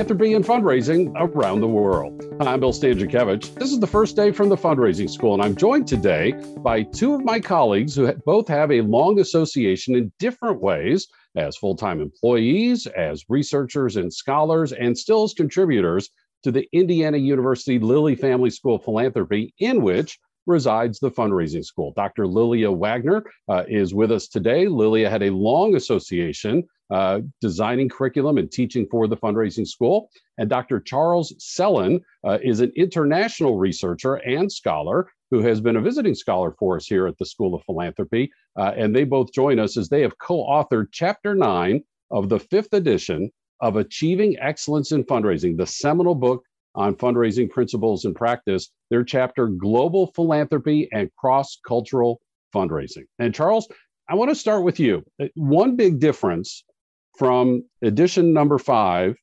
philanthropy and fundraising around the world. Hi, I'm Bill Stanczykiewicz. This is the first day from the fundraising school, and I'm joined today by two of my colleagues who both have a long association in different ways as full time employees, as researchers and scholars, and still as contributors to the Indiana University Lilly Family School of Philanthropy, in which resides the fundraising school. Dr. Lilia Wagner uh, is with us today. Lilia had a long association uh, designing curriculum and teaching for the fundraising school. And Dr. Charles Sellen uh, is an international researcher and scholar who has been a visiting scholar for us here at the School of Philanthropy. Uh, and they both join us as they have co authored Chapter 9 of the fifth edition of Achieving Excellence in Fundraising, the seminal book on fundraising principles and practice, their chapter Global Philanthropy and Cross Cultural Fundraising. And Charles, I want to start with you. Uh, one big difference from edition number five,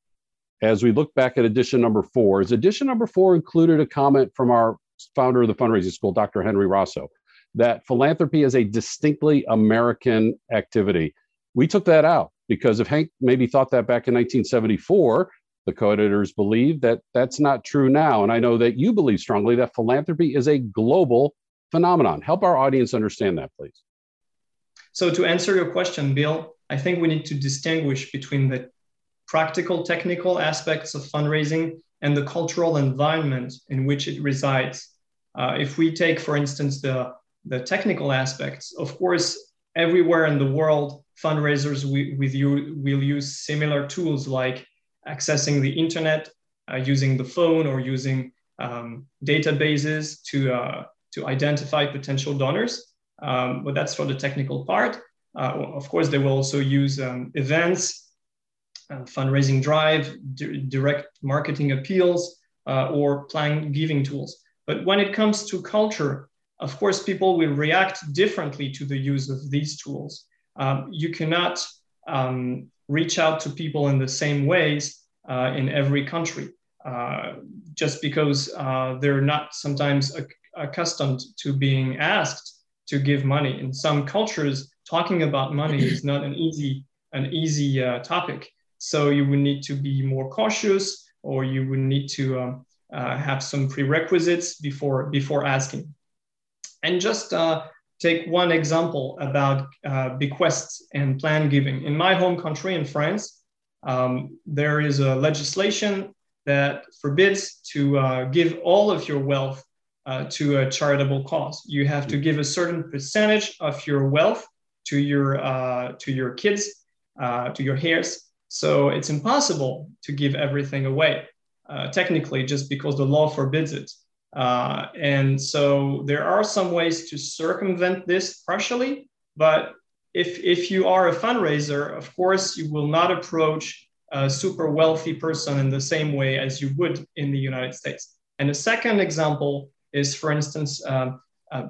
as we look back at edition number four, is edition number four included a comment from our founder of the fundraising school, Dr. Henry Rosso, that philanthropy is a distinctly American activity. We took that out because if Hank maybe thought that back in 1974, the co-editors believe that that's not true now. And i know that you believe strongly that philanthropy is a global phenomenon. Help our audience understand that please. So to answer your question bill i think we need to distinguish between the practical technical aspects of fundraising and the cultural environment in which it resides. Uh, if we take for instance the the technical aspects of course everywhere in the world fundraisers we, with you will use similar tools like accessing the internet uh, using the phone or using um, databases to, uh, to identify potential donors. Um, but that's for the technical part. Uh, of course, they will also use um, events, uh, fundraising drive, direct marketing appeals, or plan giving tools. But when it comes to culture, of course, people will react differently to the use of these tools. Um, you cannot um, reach out to people in the same ways uh, in every country, uh, just because uh, they're not sometimes ac- accustomed to being asked to give money. In some cultures, talking about money is not an easy an easy uh, topic. So you would need to be more cautious, or you would need to um, uh, have some prerequisites before before asking. And just take one example about bequests and plan giving. In my home country, in France, um, there is a legislation that forbids to uh, give all of your wealth uh, to a charitable cause. You have to give a certain percentage of your wealth to your uh, to your kids, uh, to your heirs. So it's impossible to give everything away, uh, technically, just because the law forbids it. Uh, and so there are some ways to circumvent this partially, but if, if you are a fundraiser, of course, you will not approach a super wealthy person in the same way as you would in the United States. And the second example is, for instance, um, uh,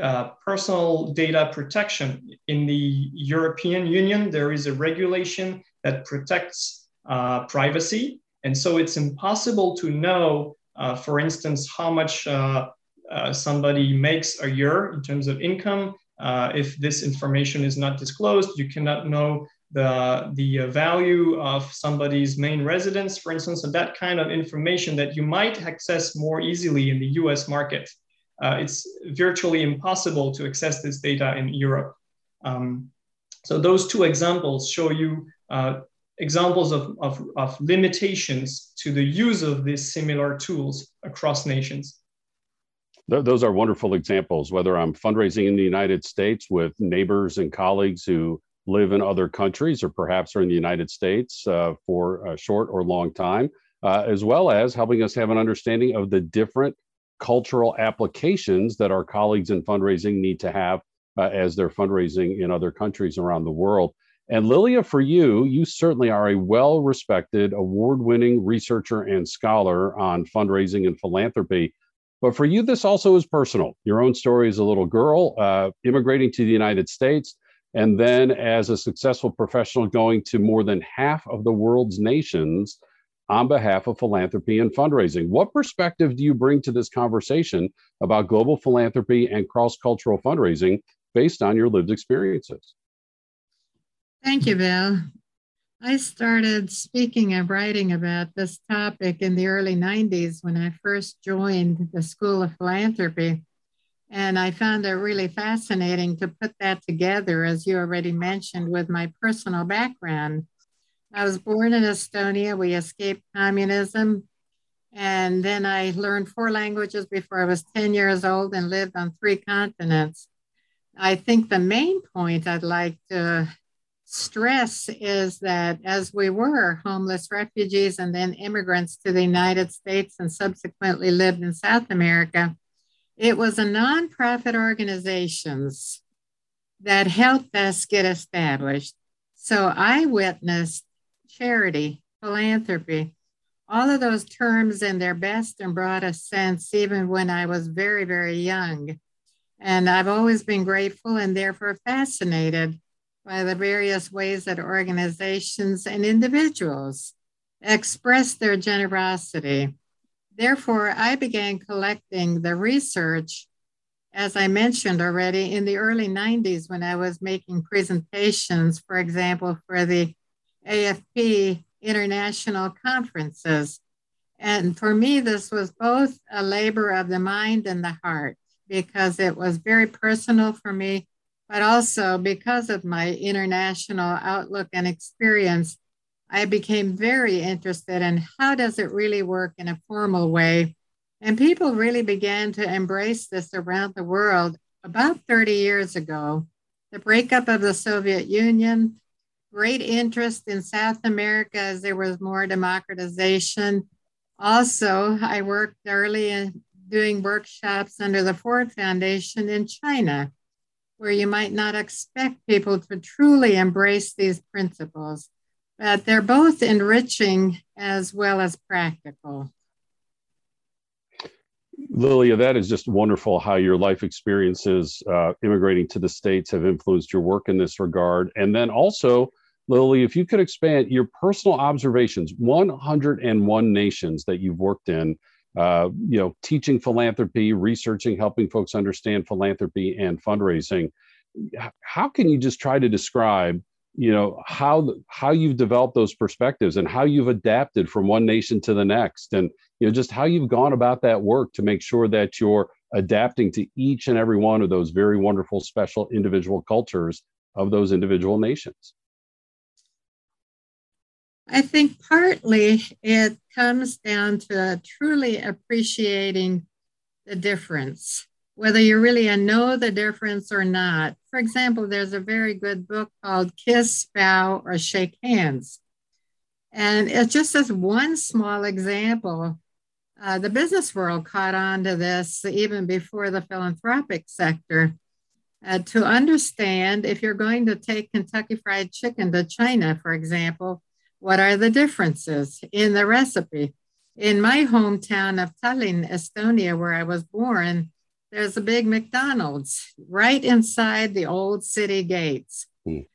uh, personal data protection. In the European Union, there is a regulation that protects uh, privacy. And so it's impossible to know, uh, for instance, how much uh, uh, somebody makes a year in terms of income, uh, if this information is not disclosed, you cannot know the, the value of somebody's main residence, for instance, and that kind of information that you might access more easily in the US market. Uh, it's virtually impossible to access this data in Europe. Um, so those two examples show you uh, examples of, of, of limitations to the use of these similar tools across nations. Those are wonderful examples, whether I'm fundraising in the United States with neighbors and colleagues who live in other countries or perhaps are in the United States uh, for a short or long time, uh, as well as helping us have an understanding of the different cultural applications that our colleagues in fundraising need to have uh, as they're fundraising in other countries around the world. And Lilia, for you, you certainly are a well respected, award winning researcher and scholar on fundraising and philanthropy. But for you, this also is personal. Your own story as a little girl, uh, immigrating to the United States, and then as a successful professional going to more than half of the world's nations on behalf of philanthropy and fundraising. What perspective do you bring to this conversation about global philanthropy and cross cultural fundraising based on your lived experiences? Thank you, Bill. I started speaking and writing about this topic in the early 90s when I first joined the School of Philanthropy. And I found it really fascinating to put that together, as you already mentioned, with my personal background. I was born in Estonia. We escaped communism. And then I learned four languages before I was 10 years old and lived on three continents. I think the main point I'd like to stress is that as we were homeless refugees and then immigrants to the United States and subsequently lived in South America, it was a nonprofit organizations that helped us get established. So I witnessed charity, philanthropy, all of those terms in their best and broadest sense, even when I was very, very young. And I've always been grateful and therefore fascinated by the various ways that organizations and individuals express their generosity. Therefore, I began collecting the research, as I mentioned already, in the early 90s when I was making presentations, for example, for the AFP international conferences. And for me, this was both a labor of the mind and the heart because it was very personal for me, but also because of my international outlook and experience, I became very interested in how does it really work in a formal way. And people really began to embrace this around the world about 30 years ago. The breakup of the Soviet Union, great interest in South America as there was more democratization. Also, I worked early in doing workshops under the Ford Foundation in China, where you might not expect people to truly embrace these principles, but they're both enriching as well as practical. Lilia, that is just wonderful how your life experiences uh, immigrating to the States have influenced your work in this regard. And then also, Lily, if you could expand your personal observations, 101 nations that you've worked in, uh, you know, teaching philanthropy, researching, helping folks understand philanthropy and fundraising. How can you just try to describe, you know, how how you've developed those perspectives and how you've adapted from one nation to the next, and you know, just how you've gone about that work to make sure that you're adapting to each and every one of those very wonderful, special individual cultures of those individual nations. I think partly it comes down to truly appreciating the difference, whether you really know the difference or not. For example, there's a very good book called Kiss, Bow, or Shake Hands. And it's just as one small example. Uh, the business world caught on to this even before the philanthropic sector. Uh, to understand if you're going to take Kentucky Fried Chicken to China, for example, what are the differences in the recipe? In my hometown of Tallinn, Estonia, where I was born, there's a big McDonald's right inside the old city gates. Mm.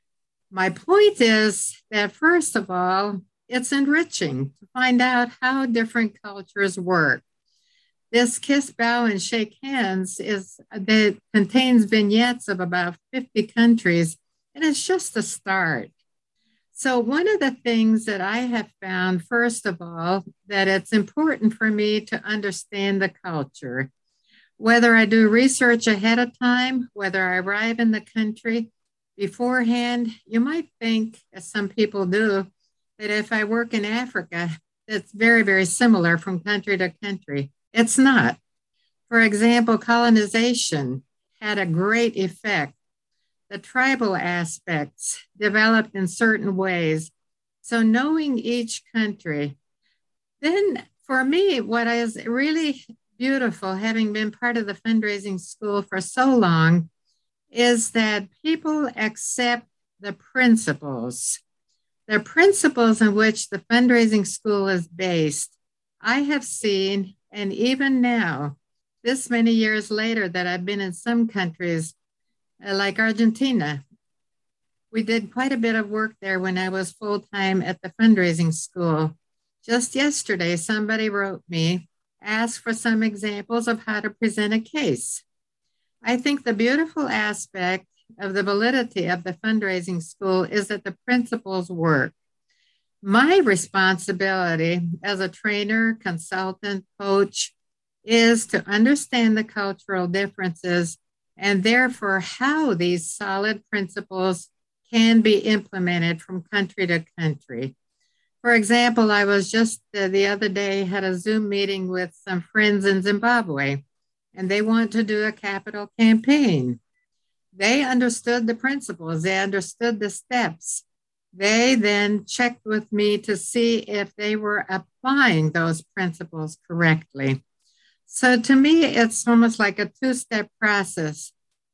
My point is that, first of all, it's enriching to find out how different cultures work. This kiss, bow, and shake hands is that contains vignettes of about 50 countries, and it's just a start. So, one of the things that I have found, first of all, that it's important for me to understand the culture. Whether I do research ahead of time, whether I arrive in the country beforehand, you might think, as some people do, that if I work in Africa, it's very, very similar from country to country. It's not. For example, colonization had a great effect the tribal aspects developed in certain ways. So, knowing each country, then for me, what is really beautiful, having been part of the fundraising school for so long, is that people accept the principles. The principles in which the fundraising school is based, I have seen, and even now, this many years later, that I've been in some countries Uh, like Argentina. We did quite a bit of work there when I was full time at the fundraising school. Just yesterday, somebody wrote me, asked for some examples of how to present a case. I think the beautiful aspect of the validity of the fundraising school is that the principles work. My responsibility as a trainer, consultant, coach is to understand the cultural differences and therefore how these solid principles can be implemented from country to country. For example, I was just uh, the other day had a Zoom meeting with some friends in Zimbabwe, and they want to do a capital campaign. They understood the principles, they understood the steps. They then checked with me to see if they were applying those principles correctly. So to me, it's almost like a two step process.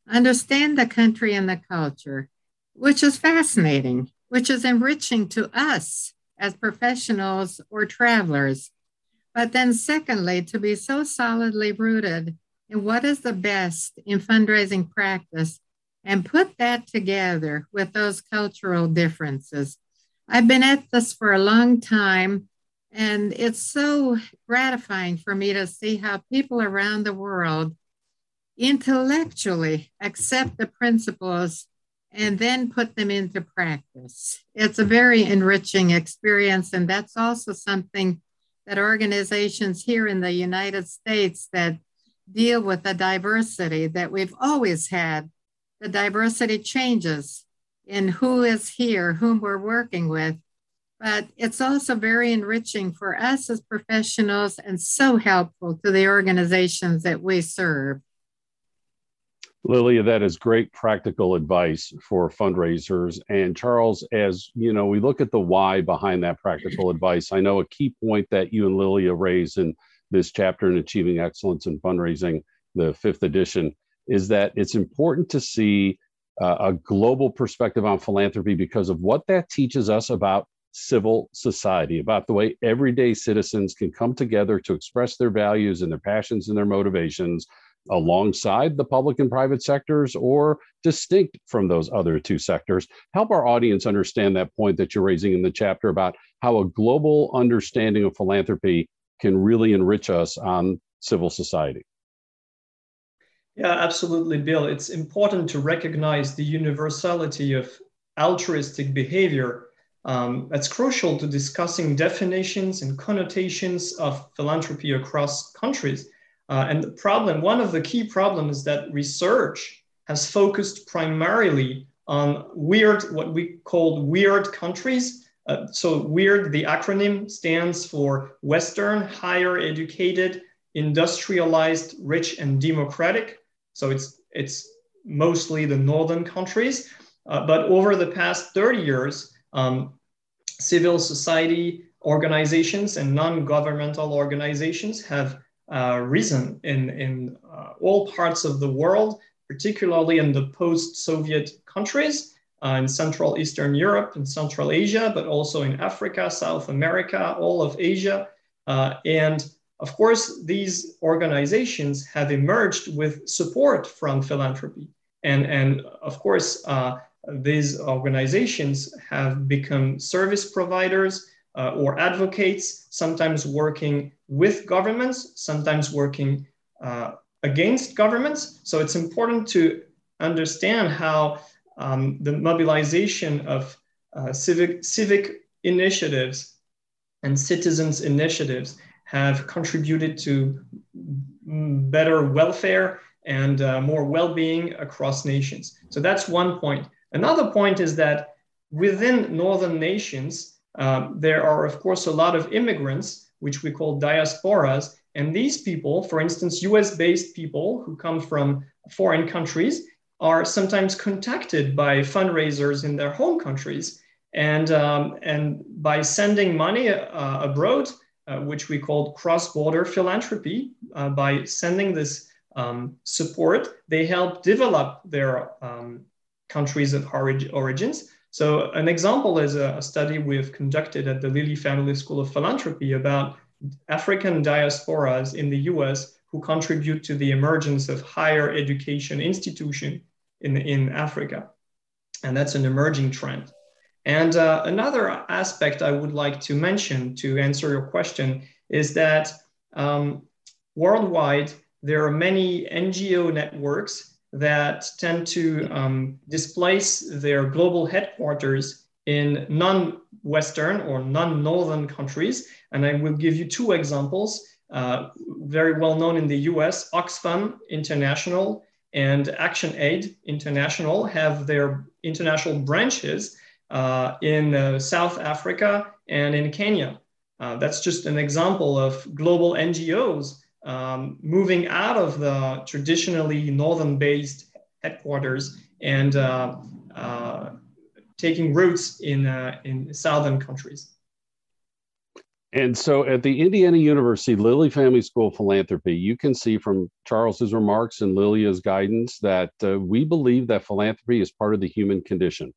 Understand the country and the culture, which is fascinating, which is enriching to us as professionals or travelers. But then, secondly, to be so solidly rooted in what is the best in fundraising practice and put that together with those cultural differences. I've been at this for a long time, and it's so gratifying for me to see how people around the world intellectually accept the principles and then put them into practice. It's a very enriching experience, and that's also something that organizations here in the United States that deal with the diversity that we've always had, the diversity changes in who is here, whom we're working with. But it's also very enriching for us as professionals and so helpful to the organizations that we serve. Lilia, that is great practical advice for fundraisers. And Charles, as you know, we look at the why behind that practical advice. I know a key point that you and Lilia raised in this chapter in Achieving Excellence in Fundraising, the fifth edition, is that it's important to see uh, a global perspective on philanthropy because of what that teaches us about civil society, about the way everyday citizens can come together to express their values and their passions and their motivations alongside the public and private sectors or distinct from those other two sectors. Help our audience understand that point that you're raising in the chapter about how a global understanding of philanthropy can really enrich us on civil society. Yeah, absolutely, Bill. It's important to recognize the universality of altruistic behavior. Um, that's crucial to discussing definitions and connotations of philanthropy across countries. Uh, and the problem, one of the key problems is that research has focused primarily on weird, what we call weird countries. Uh, so weird, the acronym stands for Western, higher educated, industrialized, rich, and democratic. So it's, it's mostly the northern countries. Uh, but over the past 30 years, um, civil society organizations and non-governmental organizations have uh, risen in, in uh, all parts of the world, particularly in the post-Soviet countries, uh, in Central Eastern Europe and Central Asia, but also in Africa, South America, all of Asia. Uh, and of course, these organizations have emerged with support from philanthropy. And, and of course, uh, these organizations have become service providers uh, or advocates, sometimes working with governments, sometimes working uh, against governments. So it's important to understand how um, the mobilization of uh, civic, civic initiatives and citizens' initiatives have contributed to better welfare and uh, more well being across nations. So that's one point. Another point is that within northern nations, um, there are, of course, a lot of immigrants, which we call diasporas. And these people, for instance, US based people who come from foreign countries, are sometimes contacted by fundraisers in their home countries. And, um, and by sending money uh, abroad, uh, which we called cross border philanthropy, uh, by sending this um, support, they help develop their um, countries of orig- origins so an example is a, a, study we've conducted at the Lilly Family School of Philanthropy about African diasporas in the US who contribute to the emergence of higher education institution in, in Africa. And that's an emerging trend. And uh, another aspect I would like to mention to answer your question is that um, worldwide, there are many NGO networks that tend to um, displace their global headquarters in non non-Western or non-Northern countries. And I will give you two examples, uh, very well known in the US, Oxfam International and Action Aid International have their international branches uh, in uh, South Africa and in Kenya. Uh, that's just an example of global NGOs um, moving out of the traditionally northern based headquarters and uh, uh, taking roots in, uh, in southern countries. And so at the Indiana University Lilly Family School of Philanthropy, you can see from Charles's remarks and Lilia's guidance that uh, we believe that philanthropy is part of the human condition.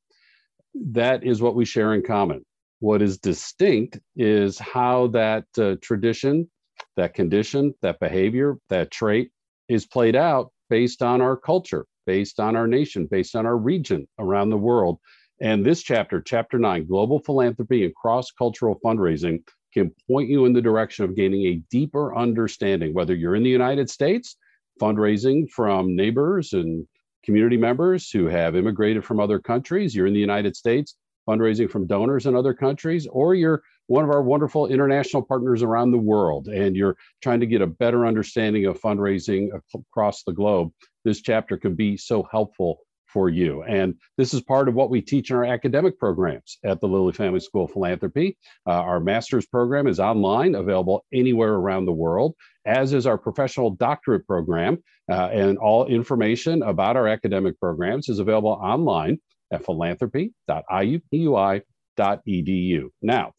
That is what we share in common. What is distinct is how that uh, tradition, that condition, that behavior, that trait is played out based on our culture, based on our nation, based on our region around the world. And this chapter, chapter nine, global philanthropy and cross cultural fundraising, can point you in the direction of gaining a deeper understanding, whether you're in the United States, fundraising from neighbors and community members who have immigrated from other countries, you're in the United States, fundraising from donors in other countries, or you're one of our wonderful international partners around the world and you're trying to get a better understanding of fundraising across the globe, this chapter can be so helpful for you. And this is part of what we teach in our academic programs at the Lilly Family School of Philanthropy. Uh, our master's program is online, available anywhere around the world, as is our professional doctorate program. Uh, and all information about our academic programs is available online at philanthropy.iupui.edu. Now,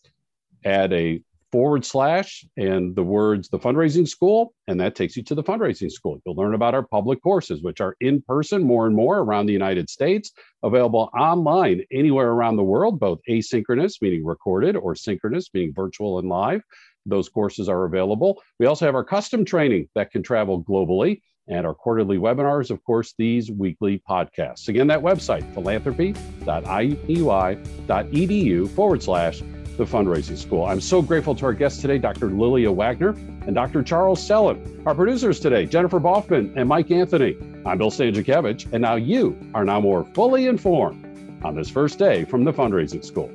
add a forward slash and the words the fundraising school, and that takes you to the fundraising school. You'll learn about our public courses, which are in person more and more around the United States, available online anywhere around the world, both asynchronous, meaning recorded, or synchronous, meaning virtual and live. Those courses are available. We also have our custom training that can travel globally and our quarterly webinars, of course, these weekly podcasts. Again, that website, philanthropy.iupui.edu forward slash the Fundraising School. I'm so grateful to our guests today, Dr. Lilia Wagner and Dr. Charles Sellen. Our producers today, Jennifer Boffman and Mike Anthony. I'm Bill Stanczykiewicz, and now you are now more fully informed on this first day from the Fundraising School.